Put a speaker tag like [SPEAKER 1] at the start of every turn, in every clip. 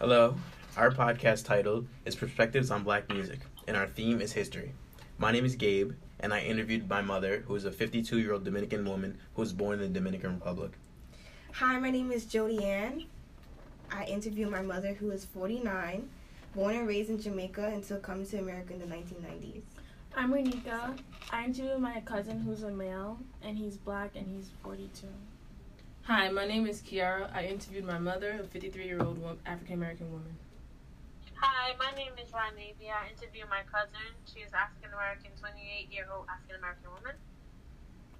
[SPEAKER 1] Hello. Our podcast title is Perspectives on Black Music, and our theme is history. My name is Gabe, and I interviewed my mother, who is a 52 year old Dominican woman who was born in the Dominican Republic.
[SPEAKER 2] Hi, my name is Jody Ann. I interviewed my mother, who is 49, born and raised in Jamaica until coming to America in the 1990s.
[SPEAKER 3] I'm Renika. I interviewed my cousin who's a male, and he's black, and he's 42.
[SPEAKER 4] Hi, my name is Kiara. I interviewed my mother, a 53 year old African American woman.
[SPEAKER 5] Hi, my name is Ranavia. I interviewed my cousin. She is African American, 28 year old African American woman.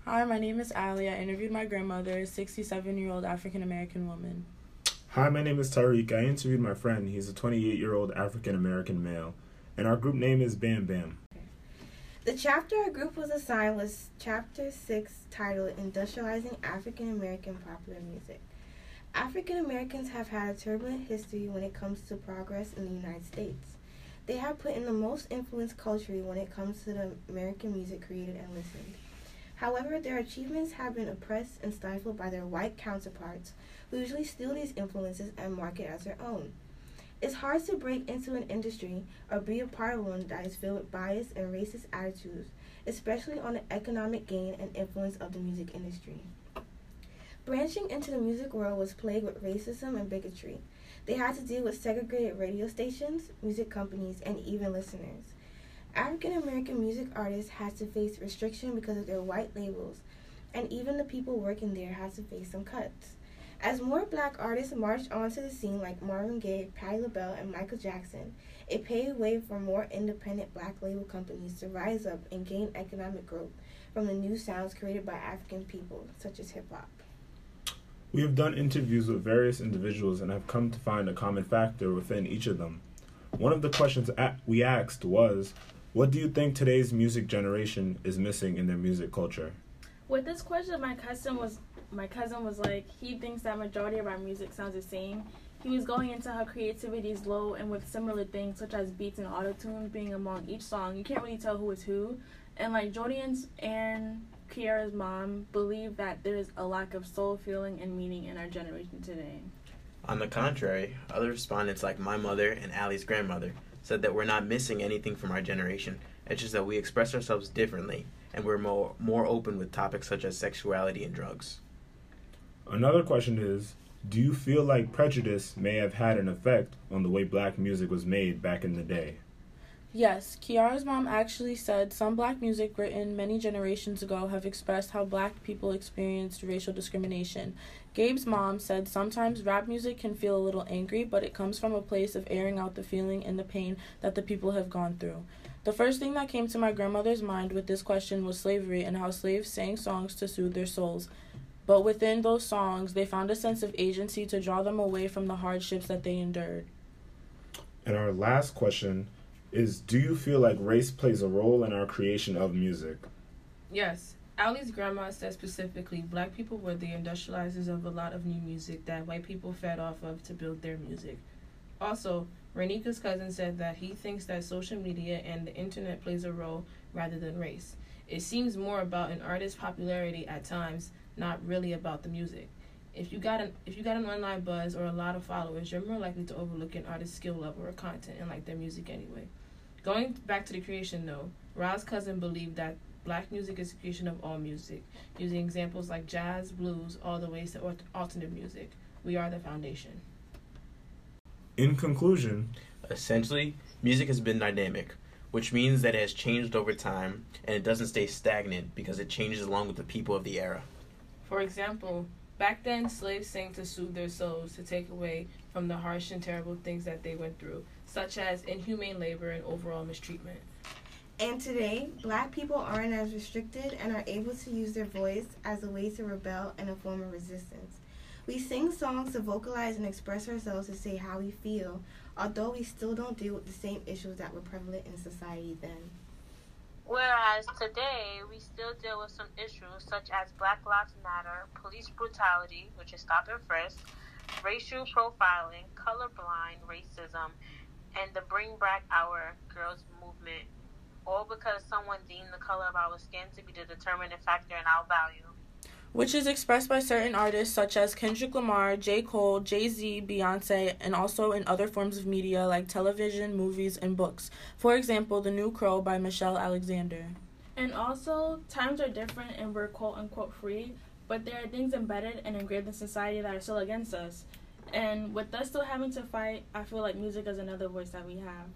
[SPEAKER 6] Hi, my name is Ali. I interviewed my grandmother, a 67 year old African American woman.
[SPEAKER 7] Hi, my name is Tariq. I interviewed my friend. He's a 28 year old African American male. And our group name is Bam Bam.
[SPEAKER 2] The chapter our group was assigned was Chapter 6, titled Industrializing African American Popular Music. African Americans have had a turbulent history when it comes to progress in the United States. They have put in the most influence culturally when it comes to the American music created and listened. However, their achievements have been oppressed and stifled by their white counterparts, who usually steal these influences and market as their own. It's hard to break into an industry or be a part of one that is filled with bias and racist attitudes, especially on the economic gain and influence of the music industry. Branching into the music world was plagued with racism and bigotry. They had to deal with segregated radio stations, music companies, and even listeners. African American music artists had to face restriction because of their white labels, and even the people working there had to face some cuts. As more black artists marched onto the scene like Marvin Gaye, Patti LaBelle, and Michael Jackson, it paved way for more independent black label companies to rise up and gain economic growth from the new sounds created by African people, such as hip hop.
[SPEAKER 7] We have done interviews with various individuals and have come to find a common factor within each of them. One of the questions we asked was, What do you think today's music generation is missing in their music culture?
[SPEAKER 3] With this question, my cousin was my cousin was like, he thinks that majority of our music sounds the same. He was going into how creativity is low and with similar things such as beats and auto tunes being among each song, you can't really tell who is who. And like Jordan's and Kiara's mom believe that there is a lack of soul feeling and meaning in our generation today.
[SPEAKER 1] On the contrary, other respondents like my mother and Ali's grandmother said that we're not missing anything from our generation. It's just that we express ourselves differently and we're more more open with topics such as sexuality and drugs.
[SPEAKER 7] Another question is Do you feel like prejudice may have had an effect on the way black music was made back in the day?
[SPEAKER 6] Yes, Kiara's mom actually said some black music written many generations ago have expressed how black people experienced racial discrimination. Gabe's mom said sometimes rap music can feel a little angry, but it comes from a place of airing out the feeling and the pain that the people have gone through. The first thing that came to my grandmother's mind with this question was slavery and how slaves sang songs to soothe their souls. But within those songs, they found a sense of agency to draw them away from the hardships that they endured.
[SPEAKER 7] And our last question is Do you feel like race plays a role in our creation of music?
[SPEAKER 4] Yes. Ali's grandma said specifically, black people were the industrializers of a lot of new music that white people fed off of to build their music. Also, Renika's cousin said that he thinks that social media and the internet plays a role rather than race. It seems more about an artist's popularity at times not really about the music. If you got an if you got an online buzz or a lot of followers, you're more likely to overlook an artist's skill level or content and like their music anyway. Going back to the creation though, Ra's cousin believed that black music is the creation of all music, using examples like jazz, blues, all the ways to alternative music. We are the foundation.
[SPEAKER 7] In conclusion,
[SPEAKER 1] essentially, music has been dynamic, which means that it has changed over time and it doesn't stay stagnant because it changes along with the people of the era.
[SPEAKER 4] For example, back then slaves sang to soothe their souls to take away from the harsh and terrible things that they went through, such as inhumane labor and overall mistreatment.
[SPEAKER 2] And today, black people aren't as restricted and are able to use their voice as a way to rebel and a form of resistance. We sing songs to vocalize and express ourselves to say how we feel, although we still don't deal with the same issues that were prevalent in society then.
[SPEAKER 5] Whereas today, we still deal with some issues such as Black Lives Matter, police brutality, which is stop and frisk, racial profiling, colorblind racism, and the Bring Back Our Girls movement, all because someone deemed the color of our skin to be the determining factor in our value.
[SPEAKER 6] which is expressed by certain artists such as Kendrick Lamar, J. Cole, Jay Z, Beyonce, and also in other forms of media like television, movies, and books. For example, The New Crow by Michelle Alexander.
[SPEAKER 3] And also, times are different and we're quote unquote free, but there are things embedded and engraved in society that are still against us. And with us still having to fight, I feel like music is another voice that we have.